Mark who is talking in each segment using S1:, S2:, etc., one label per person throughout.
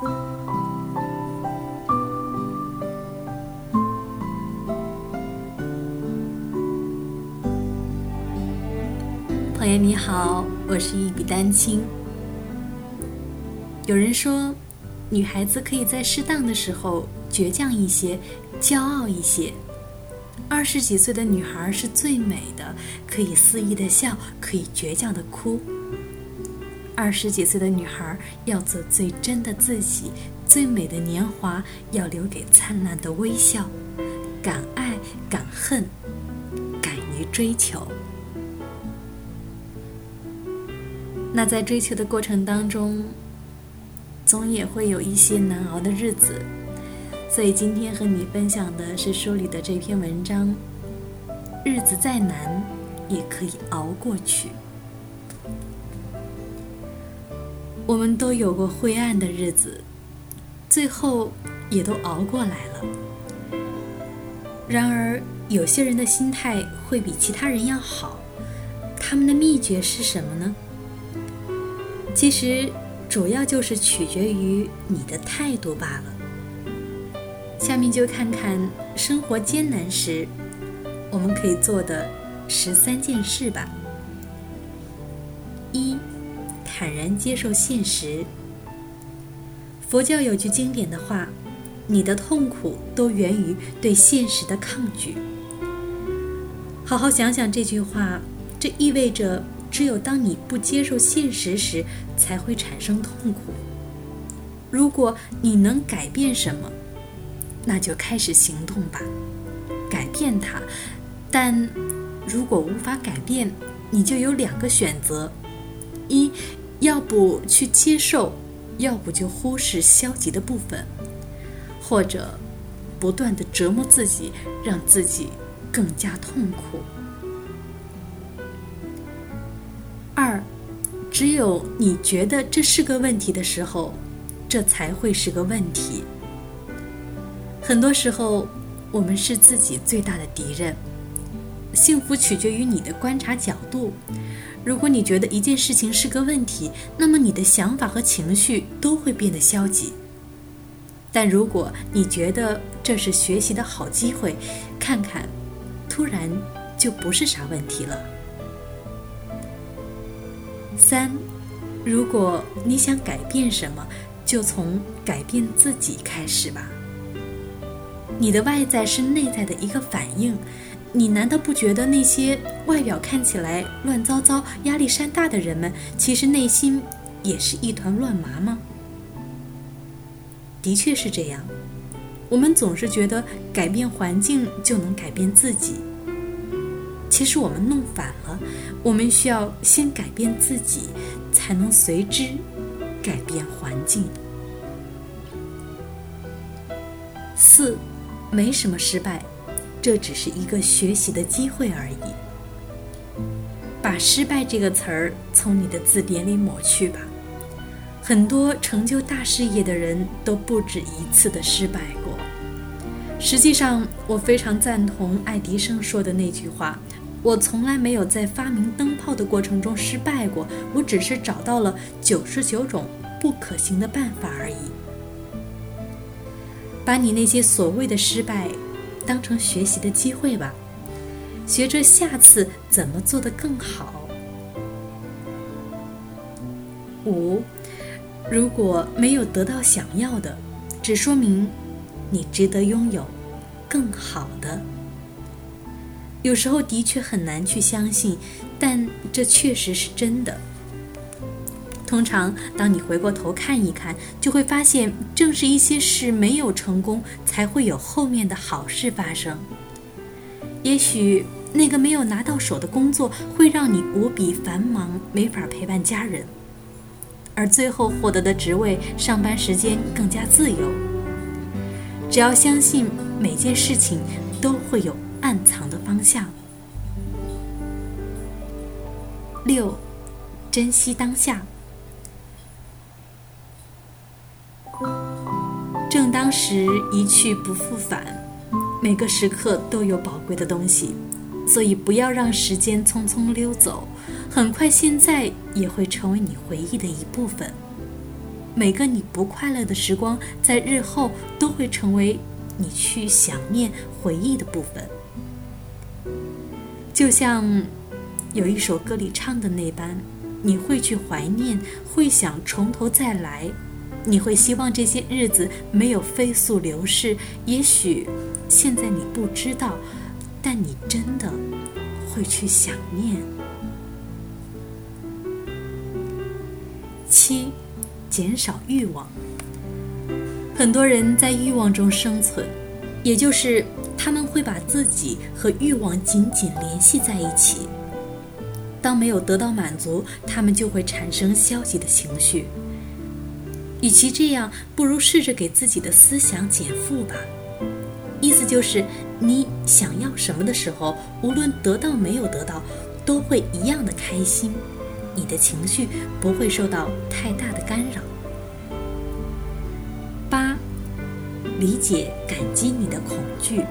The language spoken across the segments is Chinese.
S1: 朋友你好，我是一笔丹青。有人说，女孩子可以在适当的时候倔强一些，骄傲一些。二十几岁的女孩是最美的，可以肆意的笑，可以倔强的哭。二十几岁的女孩要做最真的自己，最美的年华要留给灿烂的微笑，敢爱敢恨，敢于追求。那在追求的过程当中，总也会有一些难熬的日子，所以今天和你分享的是书里的这篇文章：日子再难，也可以熬过去。我们都有过灰暗的日子，最后也都熬过来了。然而，有些人的心态会比其他人要好，他们的秘诀是什么呢？其实，主要就是取决于你的态度罢了。下面就看看生活艰难时，我们可以做的十三件事吧。一，坦然接受现实。佛教有句经典的话：“你的痛苦都源于对现实的抗拒。”好好想想这句话，这意味着。只有当你不接受现实时，才会产生痛苦。如果你能改变什么，那就开始行动吧，改变它。但如果无法改变，你就有两个选择：一，要不去接受，要不就忽视消极的部分，或者不断的折磨自己，让自己更加痛苦。二，只有你觉得这是个问题的时候，这才会是个问题。很多时候，我们是自己最大的敌人。幸福取决于你的观察角度。如果你觉得一件事情是个问题，那么你的想法和情绪都会变得消极。但如果你觉得这是学习的好机会，看看，突然就不是啥问题了。三，如果你想改变什么，就从改变自己开始吧。你的外在是内在的一个反应，你难道不觉得那些外表看起来乱糟糟、压力山大的人们，其实内心也是一团乱麻吗？的确是这样。我们总是觉得改变环境就能改变自己。其实我们弄反了，我们需要先改变自己，才能随之改变环境。四，没什么失败，这只是一个学习的机会而已。把“失败”这个词儿从你的字典里抹去吧。很多成就大事业的人都不止一次的失败过。实际上，我非常赞同爱迪生说的那句话。我从来没有在发明灯泡的过程中失败过，我只是找到了九十九种不可行的办法而已。把你那些所谓的失败当成学习的机会吧，学着下次怎么做得更好。五，如果没有得到想要的，只说明你值得拥有更好的。有时候的确很难去相信，但这确实是真的。通常，当你回过头看一看，就会发现，正是一些事没有成功，才会有后面的好事发生。也许那个没有拿到手的工作，会让你无比繁忙，没法陪伴家人；而最后获得的职位，上班时间更加自由。只要相信，每件事情都会有。暗藏的方向。六，珍惜当下。正当时一去不复返，每个时刻都有宝贵的东西，所以不要让时间匆匆溜走，很快现在也会成为你回忆的一部分。每个你不快乐的时光，在日后都会成为你去想念、回忆的部分。就像有一首歌里唱的那般，你会去怀念，会想从头再来，你会希望这些日子没有飞速流逝。也许现在你不知道，但你真的会去想念。七。减少欲望。很多人在欲望中生存，也就是他们会把自己和欲望紧紧联系在一起。当没有得到满足，他们就会产生消极的情绪。与其这样，不如试着给自己的思想减负吧。意思就是，你想要什么的时候，无论得到没有得到，都会一样的开心。你的情绪不会受到太大的干扰。八，理解、感激你的恐惧。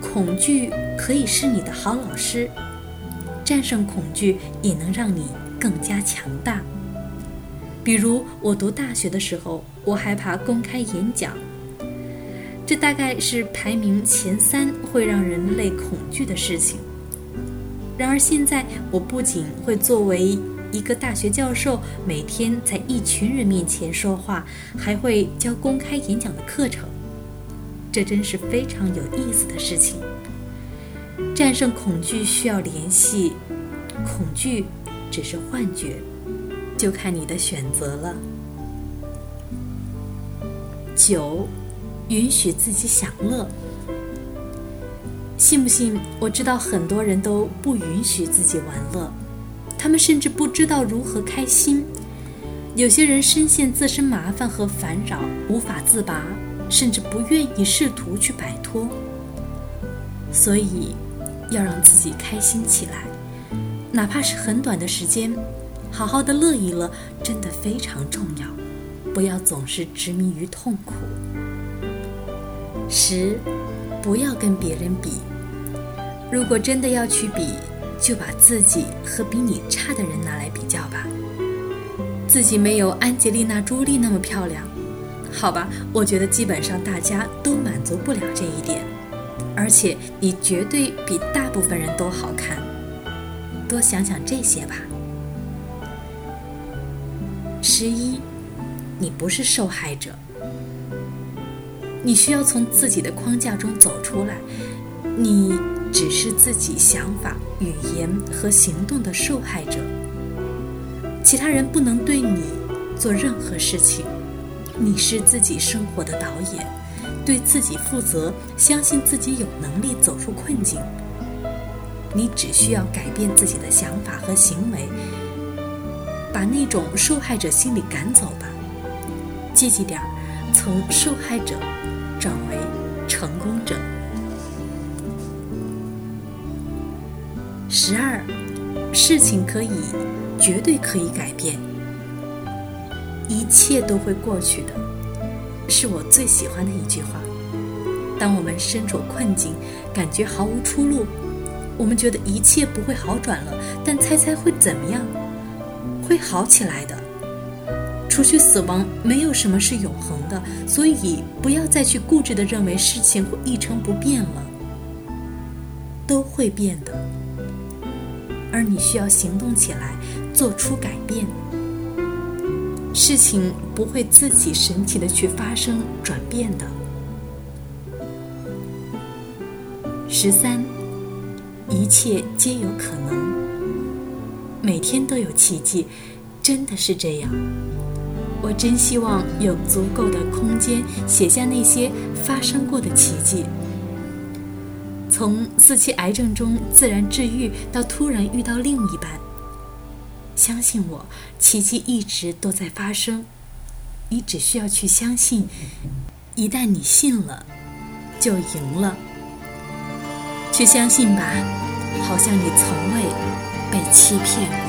S1: 恐惧可以是你的好老师，战胜恐惧也能让你更加强大。比如我读大学的时候，我害怕公开演讲，这大概是排名前三会让人类恐惧的事情。然而现在，我不仅会作为一个大学教授，每天在一群人面前说话，还会教公开演讲的课程。这真是非常有意思的事情。战胜恐惧需要联系，恐惧只是幻觉，就看你的选择了。九，允许自己享乐。信不信？我知道很多人都不允许自己玩乐，他们甚至不知道如何开心。有些人深陷自身麻烦和烦扰，无法自拔，甚至不愿意试图去摆脱。所以，要让自己开心起来，哪怕是很短的时间，好好的乐一乐，真的非常重要。不要总是执迷于痛苦。十。不要跟别人比。如果真的要去比，就把自己和比你差的人拿来比较吧。自己没有安吉丽娜·朱莉那么漂亮，好吧？我觉得基本上大家都满足不了这一点。而且你绝对比大部分人都好看。多想想这些吧。十一，你不是受害者。你需要从自己的框架中走出来，你只是自己想法、语言和行动的受害者，其他人不能对你做任何事情。你是自己生活的导演，对自己负责，相信自己有能力走出困境。你只需要改变自己的想法和行为，把那种受害者心理赶走吧。积极点儿，从受害者。转为成功者。十二，事情可以，绝对可以改变，一切都会过去的，是我最喜欢的一句话。当我们身处困境，感觉毫无出路，我们觉得一切不会好转了，但猜猜会怎么样？会好起来的。除去死亡，没有什么是永恒的，所以不要再去固执的认为事情会一成不变了，都会变的。而你需要行动起来，做出改变。事情不会自己神奇的去发生转变的。十三，一切皆有可能，每天都有奇迹，真的是这样。我真希望有足够的空间写下那些发生过的奇迹，从四期癌症中自然治愈到突然遇到另一半。相信我，奇迹一直都在发生，你只需要去相信。一旦你信了，就赢了。去相信吧，好像你从未被欺骗。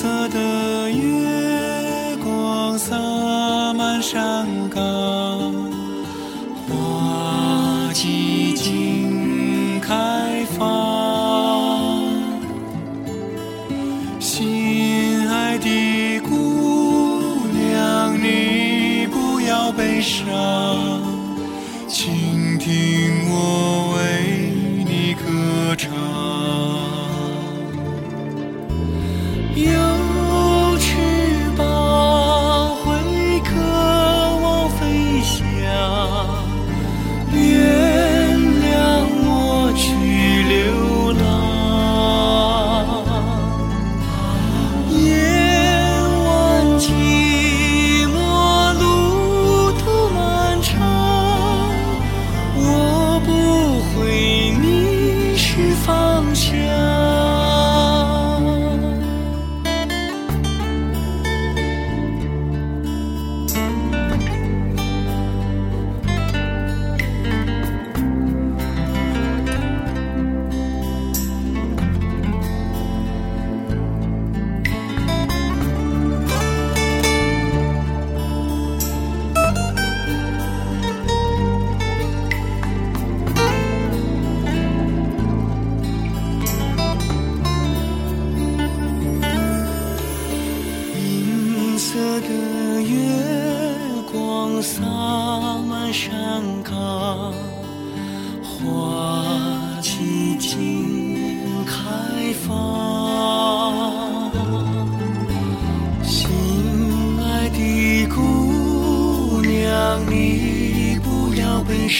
S2: 色的月光洒满山岗。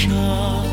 S2: shine.